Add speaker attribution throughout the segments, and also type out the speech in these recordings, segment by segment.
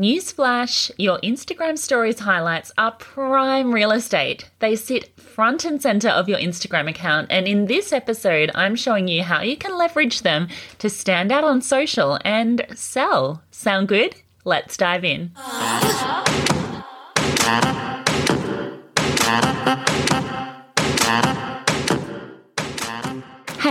Speaker 1: Newsflash, your Instagram stories highlights are prime real estate. They sit front and center of your Instagram account. And in this episode, I'm showing you how you can leverage them to stand out on social and sell. Sound good? Let's dive in.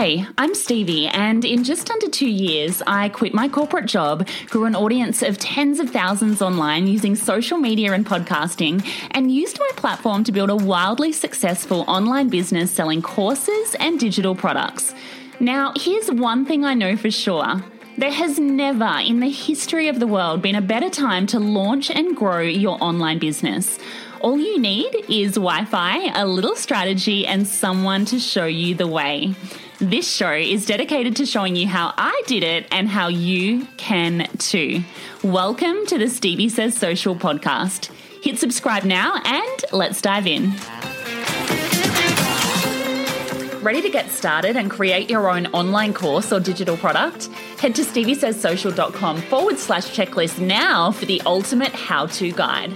Speaker 1: Hey, I'm Stevie, and in just under two years, I quit my corporate job, grew an audience of tens of thousands online using social media and podcasting, and used my platform to build a wildly successful online business selling courses and digital products. Now, here's one thing I know for sure. There has never in the history of the world been a better time to launch and grow your online business. All you need is Wi Fi, a little strategy, and someone to show you the way. This show is dedicated to showing you how I did it and how you can too. Welcome to the Stevie Says Social podcast. Hit subscribe now and let's dive in. Ready to get started and create your own online course or digital product? Head to steviesayssocial.com forward slash checklist now for the ultimate how to guide.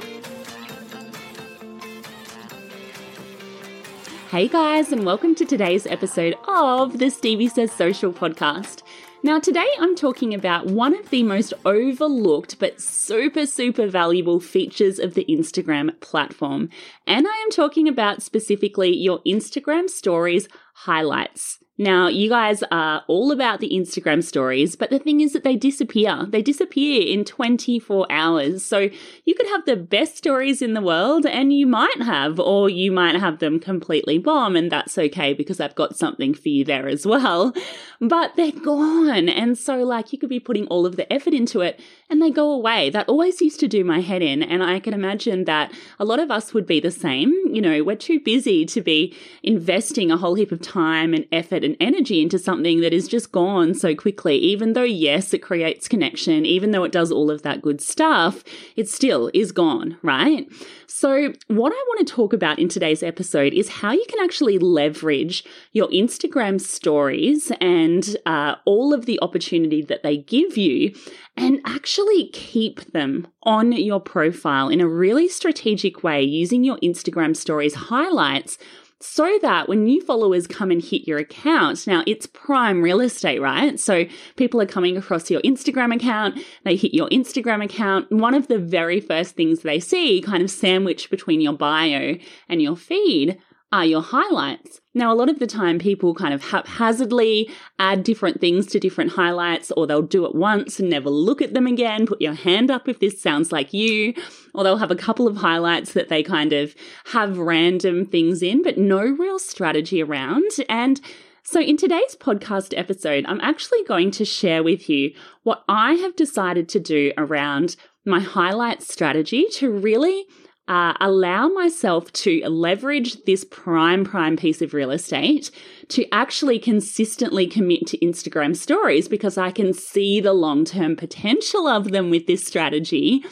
Speaker 1: Hey guys, and welcome to today's episode of the Stevie Says Social podcast. Now, today I'm talking about one of the most overlooked but super, super valuable features of the Instagram platform. And I am talking about specifically your Instagram stories highlights. Now, you guys are all about the Instagram stories, but the thing is that they disappear. They disappear in 24 hours. So you could have the best stories in the world, and you might have, or you might have them completely bomb, and that's okay because I've got something for you there as well. But they're gone. And so, like, you could be putting all of the effort into it, and they go away. That always used to do my head in. And I can imagine that a lot of us would be the same. You know, we're too busy to be investing a whole heap of time and effort and energy into something that is just gone so quickly. Even though, yes, it creates connection, even though it does all of that good stuff, it still is gone, right? So, what I want to talk about in today's episode is how you can actually leverage your Instagram stories and uh, all of the opportunity that they give you and actually keep them on your profile in a really strategic way using your Instagram stories highlights so that when new followers come and hit your account, now it's prime real estate, right? So people are coming across your Instagram account, they hit your Instagram account. One of the very first things they see, kind of sandwiched between your bio and your feed, are your highlights. Now, a lot of the time, people kind of haphazardly add different things to different highlights, or they'll do it once and never look at them again. Put your hand up if this sounds like you. Or they'll have a couple of highlights that they kind of have random things in, but no real strategy around. And So, in today's podcast episode, I'm actually going to share with you what I have decided to do around my highlight strategy to really uh, allow myself to leverage this prime, prime piece of real estate to actually consistently commit to Instagram stories because I can see the long term potential of them with this strategy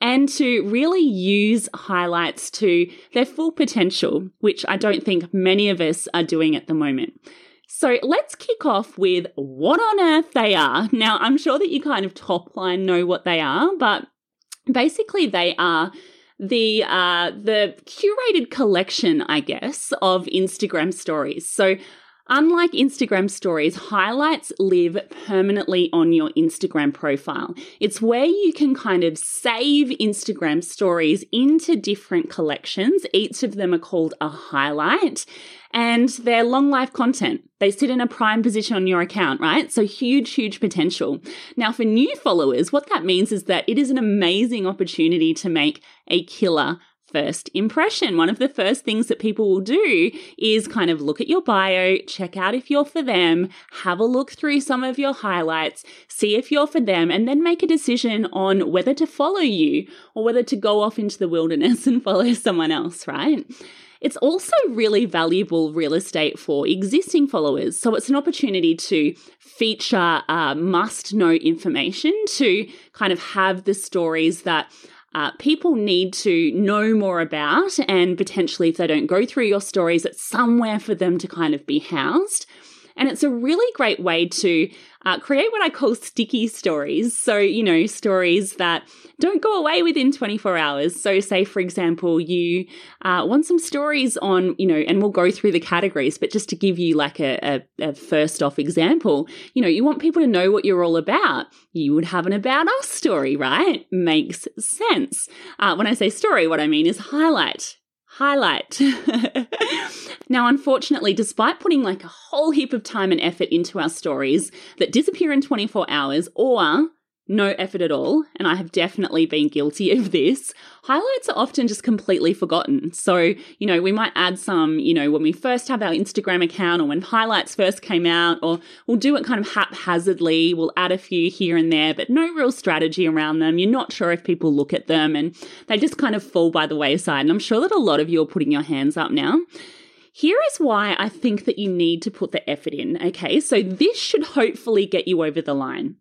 Speaker 1: and to really use highlights to their full potential, which I don't think many of us are doing at the moment. So let's kick off with what on earth they are. Now, I'm sure that you kind of top line know what they are, but basically they are the uh, the curated collection, I guess, of Instagram stories. So Unlike Instagram stories, highlights live permanently on your Instagram profile. It's where you can kind of save Instagram stories into different collections. Each of them are called a highlight and they're long life content. They sit in a prime position on your account, right? So huge, huge potential. Now, for new followers, what that means is that it is an amazing opportunity to make a killer first impression. One of the first things that people will do is kind of look at your bio, check out if you're for them, have a look through some of your highlights, see if you're for them, and then make a decision on whether to follow you or whether to go off into the wilderness and follow someone else, right? It's also really valuable real estate for existing followers. So it's an opportunity to feature uh, must know information to kind of have the stories that uh, people need to know more about, and potentially, if they don't go through your stories, it's somewhere for them to kind of be housed. And it's a really great way to uh, create what I call sticky stories. So, you know, stories that don't go away within 24 hours. So, say, for example, you uh, want some stories on, you know, and we'll go through the categories, but just to give you like a, a, a first off example, you know, you want people to know what you're all about. You would have an about us story, right? Makes sense. Uh, when I say story, what I mean is highlight highlight. now, unfortunately, despite putting like a whole heap of time and effort into our stories that disappear in 24 hours or no effort at all, and I have definitely been guilty of this, highlights are often just completely forgotten. So, you know, we might add some, you know, when we first have our Instagram account or when highlights first came out, or we'll do it kind of haphazardly. We'll add a few here and there, but no real strategy around them. You're not sure if people look at them and they just kind of fall by the wayside. And I'm sure that a lot of you are putting your hands up now. Here is why I think that you need to put the effort in. Okay, so this should hopefully get you over the line.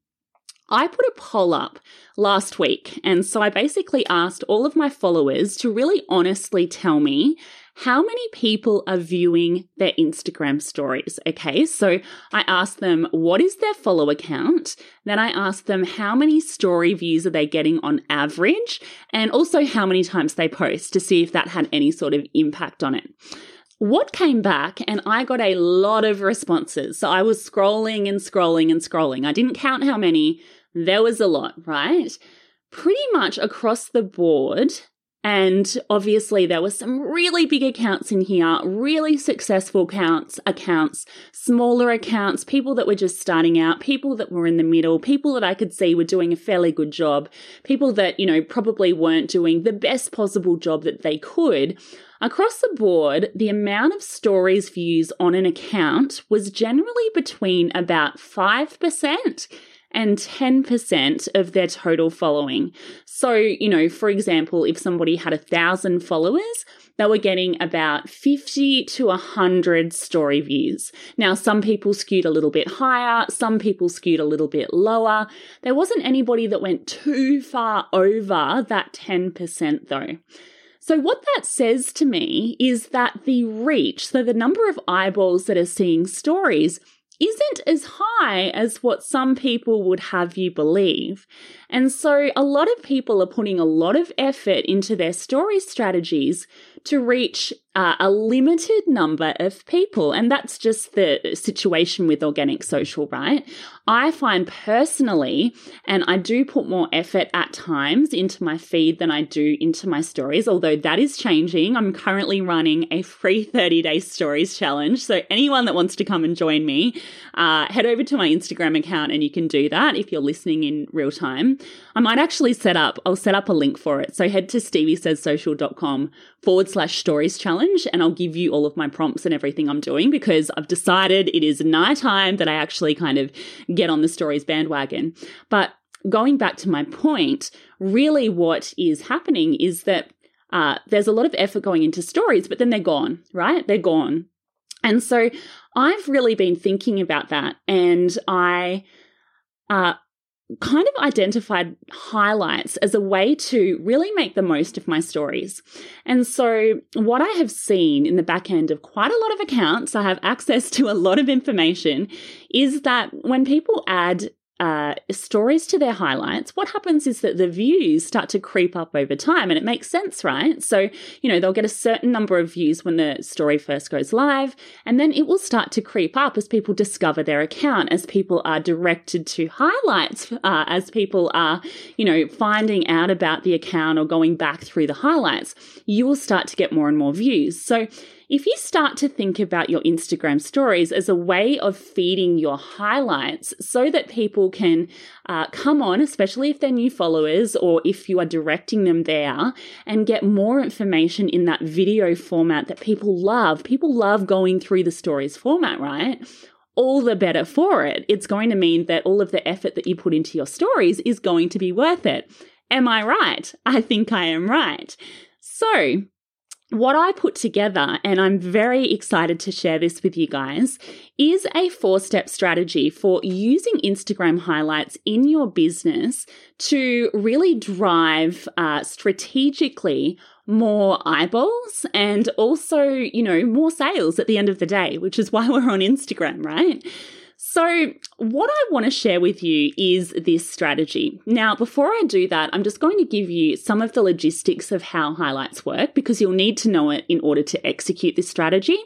Speaker 1: I put a poll up last week, and so I basically asked all of my followers to really honestly tell me how many people are viewing their Instagram stories. Okay, so I asked them what is their follow account, then I asked them how many story views are they getting on average, and also how many times they post to see if that had any sort of impact on it what came back, and I got a lot of responses. So I was scrolling and scrolling and scrolling. I didn't count how many, there was a lot, right? Pretty much across the board. And obviously, there were some really big accounts in here, really successful accounts, accounts, smaller accounts, people that were just starting out, people that were in the middle, people that I could see were doing a fairly good job, people that, you know, probably weren't doing the best possible job that they could. Across the board, the amount of stories views on an account was generally between about 5% and 10% of their total following. So, you know, for example, if somebody had a thousand followers, they were getting about 50 to 100 story views. Now, some people skewed a little bit higher, some people skewed a little bit lower. There wasn't anybody that went too far over that 10% though. So, what that says to me is that the reach, so the number of eyeballs that are seeing stories, isn't as high as what some people would have you believe. And so a lot of people are putting a lot of effort into their story strategies to reach uh, a limited number of people. And that's just the situation with organic social, right? I find personally, and I do put more effort at times into my feed than I do into my stories, although that is changing. I'm currently running a free 30 day stories challenge. So anyone that wants to come and join me, uh, head over to my Instagram account and you can do that if you're listening in real time. I might actually set up, I'll set up a link for it. So head to steviesayssocial.com forward slash stories challenge and I'll give you all of my prompts and everything I'm doing because I've decided it is nighttime that I actually kind of get on the stories bandwagon. But going back to my point, really what is happening is that uh, there's a lot of effort going into stories, but then they're gone, right? They're gone. And so I've really been thinking about that and I uh, kind of identified highlights as a way to really make the most of my stories. And so, what I have seen in the back end of quite a lot of accounts, I have access to a lot of information, is that when people add uh, stories to their highlights, what happens is that the views start to creep up over time, and it makes sense, right? So, you know, they'll get a certain number of views when the story first goes live, and then it will start to creep up as people discover their account, as people are directed to highlights, uh, as people are, you know, finding out about the account or going back through the highlights. You will start to get more and more views. So, if you start to think about your Instagram stories as a way of feeding your highlights so that people can uh, come on, especially if they're new followers or if you are directing them there, and get more information in that video format that people love. People love going through the stories format, right? all the better for it. It's going to mean that all of the effort that you put into your stories is going to be worth it. Am I right? I think I am right. So, what I put together, and I'm very excited to share this with you guys, is a four step strategy for using Instagram highlights in your business to really drive uh, strategically more eyeballs and also, you know, more sales at the end of the day, which is why we're on Instagram, right? So, what I want to share with you is this strategy. Now, before I do that, I'm just going to give you some of the logistics of how highlights work because you'll need to know it in order to execute this strategy.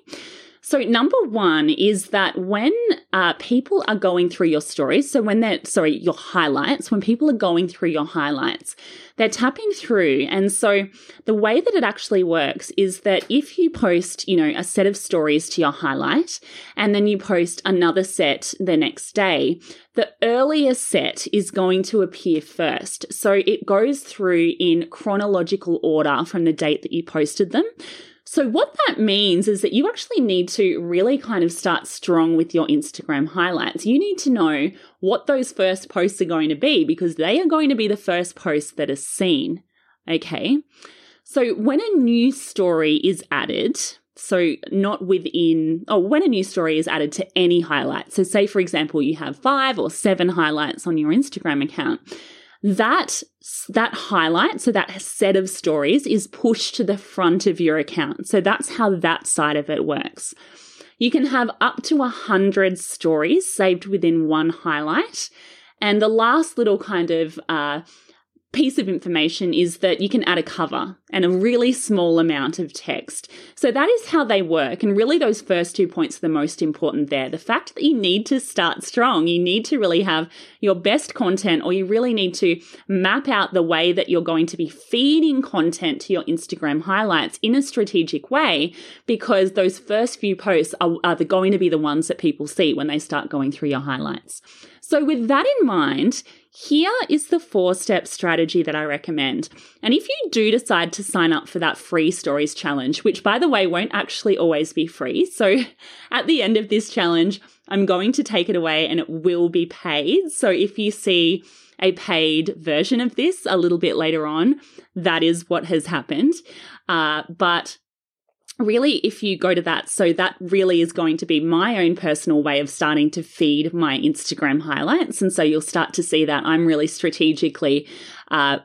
Speaker 1: So, number one is that when uh, people are going through your stories, so when they're, sorry, your highlights, when people are going through your highlights, they're tapping through. And so, the way that it actually works is that if you post, you know, a set of stories to your highlight, and then you post another set the next day, the earlier set is going to appear first. So, it goes through in chronological order from the date that you posted them. So, what that means is that you actually need to really kind of start strong with your Instagram highlights. You need to know what those first posts are going to be because they are going to be the first posts that are seen. Okay. So, when a new story is added, so not within, oh, when a new story is added to any highlight. So, say for example, you have five or seven highlights on your Instagram account that that highlight, so that set of stories is pushed to the front of your account. So that's how that side of it works. You can have up to a hundred stories saved within one highlight. And the last little kind of uh, piece of information is that you can add a cover and a really small amount of text. So that is how they work. And really, those first two points are the most important there. The fact that you need to start strong, you need to really have your best content, or you really need to map out the way that you're going to be feeding content to your Instagram highlights in a strategic way, because those first few posts are, are going to be the ones that people see when they start going through your highlights. So, with that in mind, here is the four step strategy that I recommend. And if you do decide to sign up for that free stories challenge, which by the way won't actually always be free. So at the end of this challenge, I'm going to take it away and it will be paid. So if you see a paid version of this a little bit later on, that is what has happened. Uh, but really, if you go to that, so that really is going to be my own personal way of starting to feed my Instagram highlights. And so you'll start to see that I'm really strategically uh,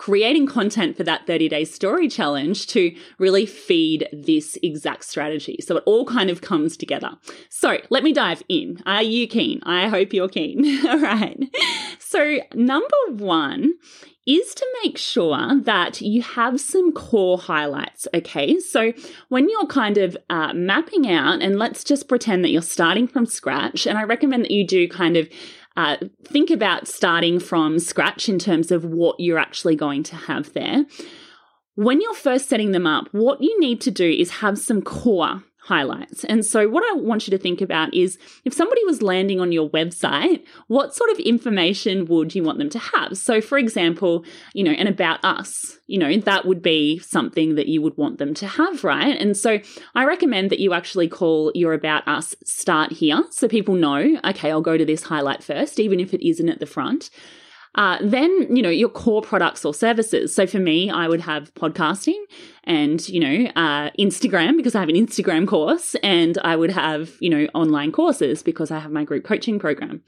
Speaker 1: creating content for that 30 day story challenge to really feed this exact strategy. So it all kind of comes together. So let me dive in. Are you keen? I hope you're keen. all right. So, number one is to make sure that you have some core highlights. Okay, so when you're kind of uh, mapping out, and let's just pretend that you're starting from scratch, and I recommend that you do kind of uh, think about starting from scratch in terms of what you're actually going to have there. When you're first setting them up, what you need to do is have some core highlights. And so, what I want you to think about is if somebody was landing on your website, what sort of information would you want them to have? So, for example, you know, and about us, you know, that would be something that you would want them to have, right? And so, I recommend that you actually call your about us start here so people know, okay, I'll go to this highlight first, even if it isn't at the front. Uh, then, you know, your core products or services. So for me, I would have podcasting and, you know, uh, Instagram because I have an Instagram course and I would have, you know, online courses because I have my group coaching program.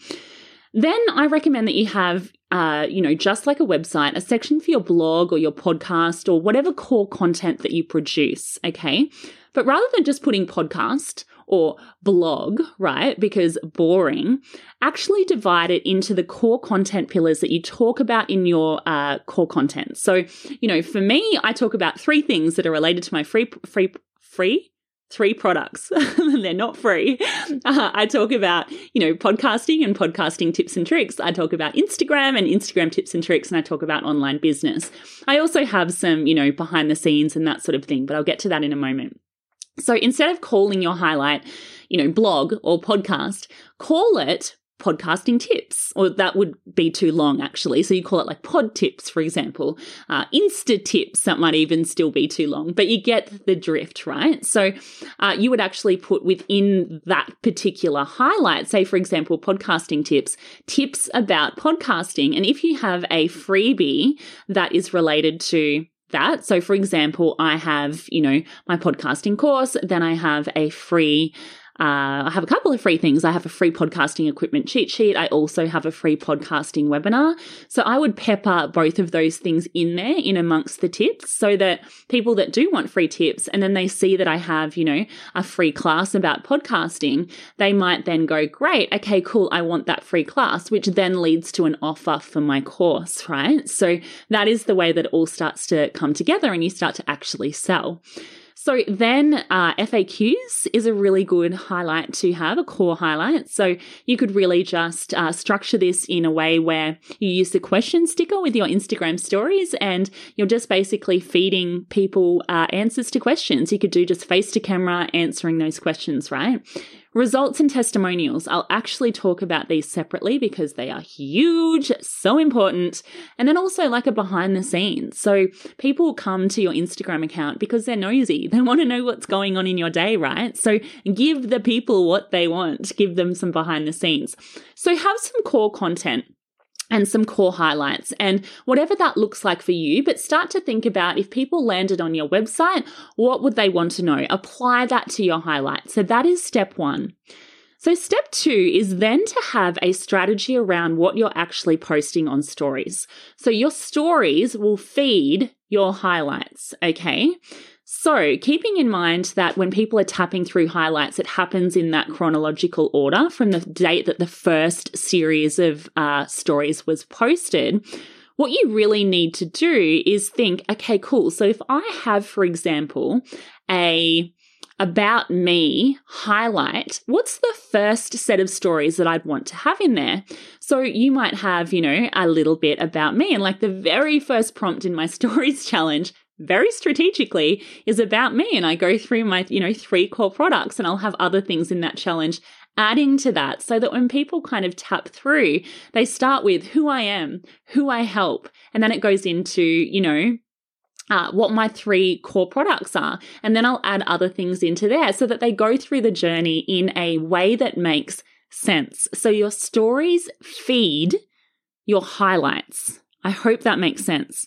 Speaker 1: Then I recommend that you have, uh, you know, just like a website, a section for your blog or your podcast or whatever core content that you produce. Okay. But rather than just putting podcast, or blog, right? Because boring, actually divide it into the core content pillars that you talk about in your uh, core content. So, you know, for me, I talk about three things that are related to my free, free, free three products. They're not free. Uh, I talk about, you know, podcasting and podcasting tips and tricks. I talk about Instagram and Instagram tips and tricks, and I talk about online business. I also have some, you know, behind the scenes and that sort of thing, but I'll get to that in a moment. So instead of calling your highlight, you know, blog or podcast, call it podcasting tips, or that would be too long actually. So you call it like pod tips, for example, uh, Insta tips, that might even still be too long, but you get the drift, right? So uh, you would actually put within that particular highlight, say, for example, podcasting tips, tips about podcasting. And if you have a freebie that is related to that. So, for example, I have, you know, my podcasting course, then I have a free uh, I have a couple of free things. I have a free podcasting equipment cheat sheet. I also have a free podcasting webinar. So I would pepper both of those things in there in amongst the tips so that people that do want free tips and then they see that I have, you know, a free class about podcasting, they might then go, great, okay, cool, I want that free class, which then leads to an offer for my course, right? So that is the way that it all starts to come together and you start to actually sell. So then uh, FAQs is a really good highlight to have, a core highlight. So you could really just uh, structure this in a way where you use the question sticker with your Instagram stories and you're just basically feeding people uh, answers to questions. You could do just face to camera answering those questions, right? Results and testimonials. I'll actually talk about these separately because they are huge, so important. And then also like a behind the scenes. So people come to your Instagram account because they're nosy. They want to know what's going on in your day, right? So give the people what they want. Give them some behind the scenes. So have some core content and some core highlights and whatever that looks like for you. But start to think about if people landed on your website, what would they want to know? Apply that to your highlights. So that is step one. So, step two is then to have a strategy around what you're actually posting on stories. So, your stories will feed your highlights, okay? So, keeping in mind that when people are tapping through highlights, it happens in that chronological order from the date that the first series of uh, stories was posted. What you really need to do is think, okay, cool. So, if I have, for example, a about me highlight, what's the first set of stories that I'd want to have in there? So you might have, you know, a little bit about me. And like the very first prompt in my stories challenge very strategically is about me and I go through my, you know, three core products and I'll have other things in that challenge adding to that so that when people kind of tap through, they start with who I am, who I help, and then it goes into, you know, uh, what my three core products are. And then I'll add other things into there so that they go through the journey in a way that makes sense. So your stories feed your highlights. I hope that makes sense.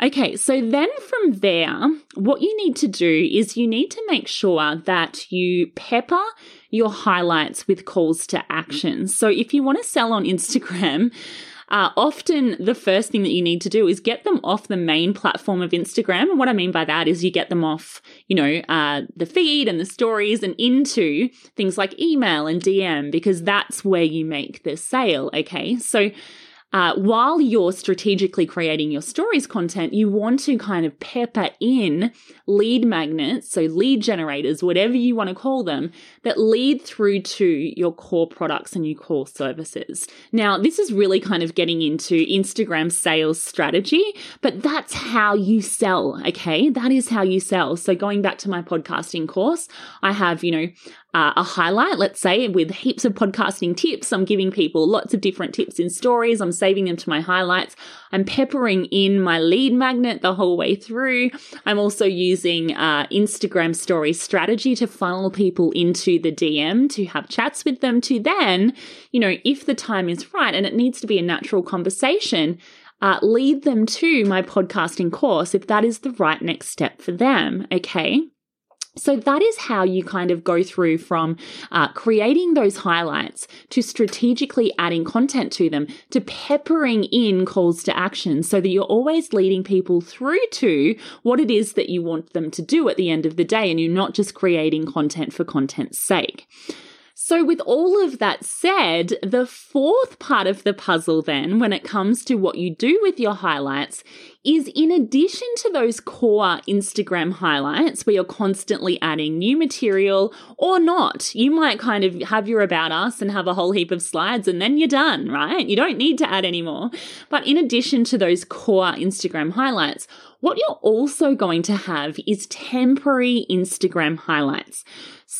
Speaker 1: Okay, so then from there, what you need to do is you need to make sure that you pepper your highlights with calls to action. So if you want to sell on Instagram, uh, often the first thing that you need to do is get them off the main platform of Instagram. And what I mean by that is you get them off, you know, uh, the feed and the stories and into things like email and DM because that's where you make the sale. Okay. So, uh, while you're strategically creating your stories content, you want to kind of pepper in lead magnets, so lead generators, whatever you want to call them, that lead through to your core products and your core services. Now, this is really kind of getting into Instagram sales strategy, but that's how you sell, okay? That is how you sell. So, going back to my podcasting course, I have, you know, uh, a highlight, let's say, with heaps of podcasting tips. I'm giving people lots of different tips in stories. I'm saving them to my highlights. I'm peppering in my lead magnet the whole way through. I'm also using uh, Instagram story strategy to funnel people into the DM to have chats with them to then, you know, if the time is right and it needs to be a natural conversation, uh, lead them to my podcasting course if that is the right next step for them. Okay. So that is how you kind of go through from uh, creating those highlights to strategically adding content to them to peppering in calls to action so that you're always leading people through to what it is that you want them to do at the end of the day and you're not just creating content for content's sake. So, with all of that said, the fourth part of the puzzle, then, when it comes to what you do with your highlights, is in addition to those core Instagram highlights where you're constantly adding new material or not, you might kind of have your about us and have a whole heap of slides and then you're done, right? You don't need to add any more. But in addition to those core Instagram highlights, what you're also going to have is temporary Instagram highlights.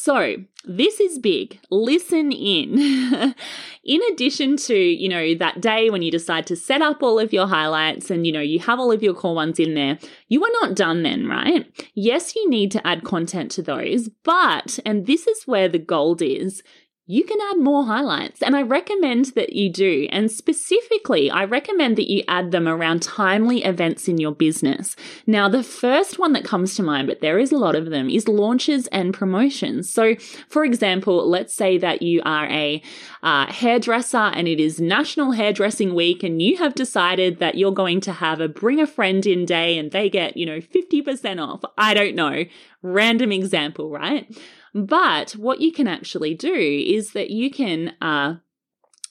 Speaker 1: So, this is big. Listen in. in addition to, you know, that day when you decide to set up all of your highlights and, you know, you have all of your core ones in there, you are not done then, right? Yes, you need to add content to those, but, and this is where the gold is, you can add more highlights. And I recommend that you do. And specifically, I recommend that you add them around timely events in your business. Now, the first one that comes to mind, but there is a lot of them, is launches and promotions. So, for example, let's say that you are a uh, hairdresser and it is National Hairdressing Week and you have decided that you're going to have a bring a friend in day and they get, you know, 50% off. I don't know. Random example, right? But what you can actually do is that you can uh,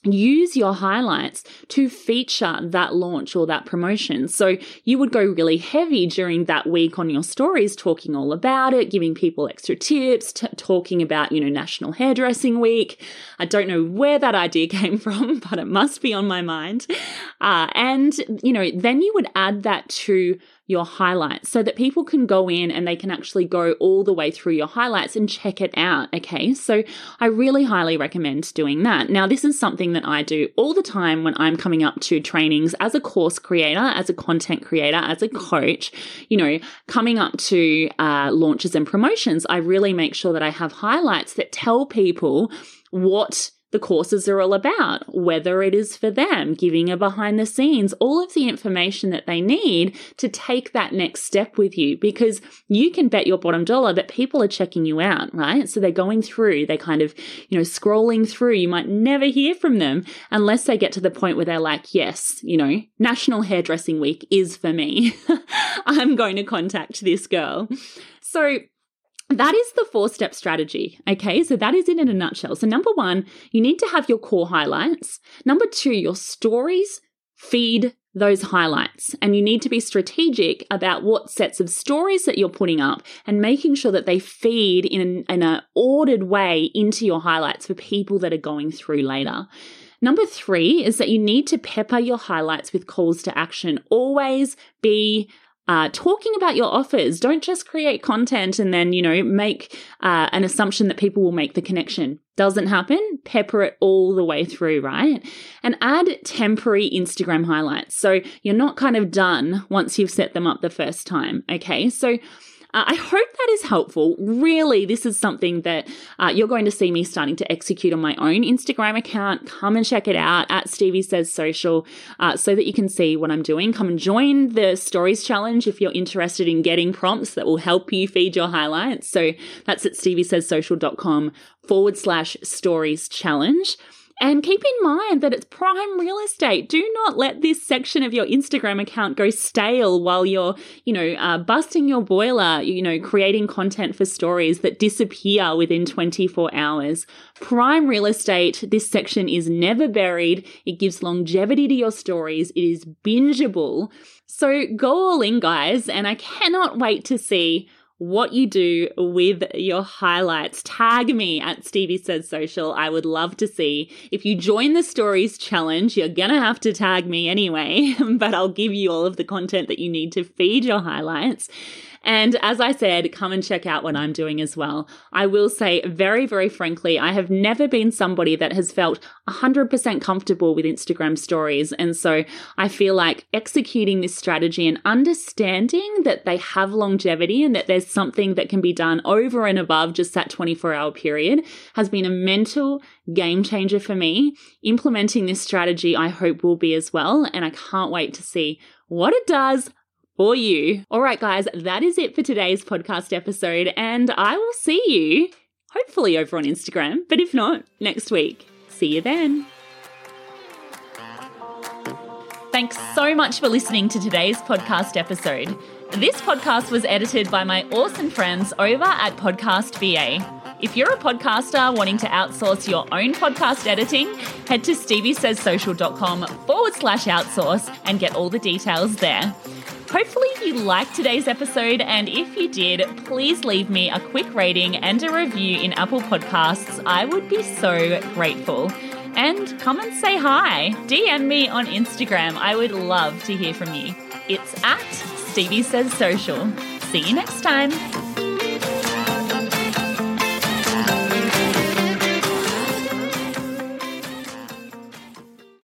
Speaker 1: use your highlights to feature that launch or that promotion. So you would go really heavy during that week on your stories, talking all about it, giving people extra tips, t- talking about, you know, National Hairdressing Week. I don't know where that idea came from, but it must be on my mind. Uh, and, you know, then you would add that to your highlights so that people can go in and they can actually go all the way through your highlights and check it out. Okay. So I really highly recommend doing that. Now, this is something that I do all the time when I'm coming up to trainings as a course creator, as a content creator, as a coach, you know, coming up to uh, launches and promotions. I really make sure that I have highlights that tell people what the courses are all about, whether it is for them, giving a behind the scenes, all of the information that they need to take that next step with you because you can bet your bottom dollar that people are checking you out, right? So they're going through, they kind of, you know, scrolling through. You might never hear from them unless they get to the point where they're like, yes, you know, National Hairdressing Week is for me. I'm going to contact this girl. So that is the four step strategy. Okay, so that is it in a nutshell. So, number one, you need to have your core highlights. Number two, your stories feed those highlights. And you need to be strategic about what sets of stories that you're putting up and making sure that they feed in an, in an ordered way into your highlights for people that are going through later. Number three is that you need to pepper your highlights with calls to action. Always be uh, talking about your offers. Don't just create content and then, you know, make uh, an assumption that people will make the connection. Doesn't happen. Pepper it all the way through, right? And add temporary Instagram highlights. So you're not kind of done once you've set them up the first time. Okay. So uh, I hope that is helpful. Really, this is something that uh, you're going to see me starting to execute on my own Instagram account. Come and check it out at Stevie Says Social uh, so that you can see what I'm doing. Come and join the Stories Challenge if you're interested in getting prompts that will help you feed your highlights. So that's at steviesays social.com forward slash stories challenge. And keep in mind that it's prime real estate. Do not let this section of your Instagram account go stale while you're, you know, uh, busting your boiler, you know, creating content for stories that disappear within 24 hours. Prime real estate, this section is never buried. It gives longevity to your stories. It is bingeable. So go all in, guys. And I cannot wait to see what you do with your highlights. Tag me at Stevie Says Social. I would love to see. If you join the Stories Challenge, you're gonna have to tag me anyway, but I'll give you all of the content that you need to feed your highlights. And as I said, come and check out what I'm doing as well. I will say very, very frankly, I have never been somebody that has felt 100% comfortable with Instagram stories. And so I feel like executing this strategy and understanding that they have longevity and that there's something that can be done over and above just that 24 hour period has been a mental game changer for me. Implementing this strategy, I hope will be as well. And I can't wait to see what it does for you. All right, guys, that is it for today's podcast episode, and I will see you hopefully over on Instagram, but if not, next week. See you then. Thanks so much for listening to today's podcast episode. This podcast was edited by my awesome friends over at Podcast VA. If you're a podcaster wanting to outsource your own podcast editing, head to steviesayssocial.com forward slash outsource and get all the details there. Hopefully, you liked today's episode, and if you did, please leave me a quick rating and a review in Apple Podcasts. I would be so grateful. And come and say hi. DM me on Instagram. I would love to hear from you. It's at Stevie Says Social. See you next time.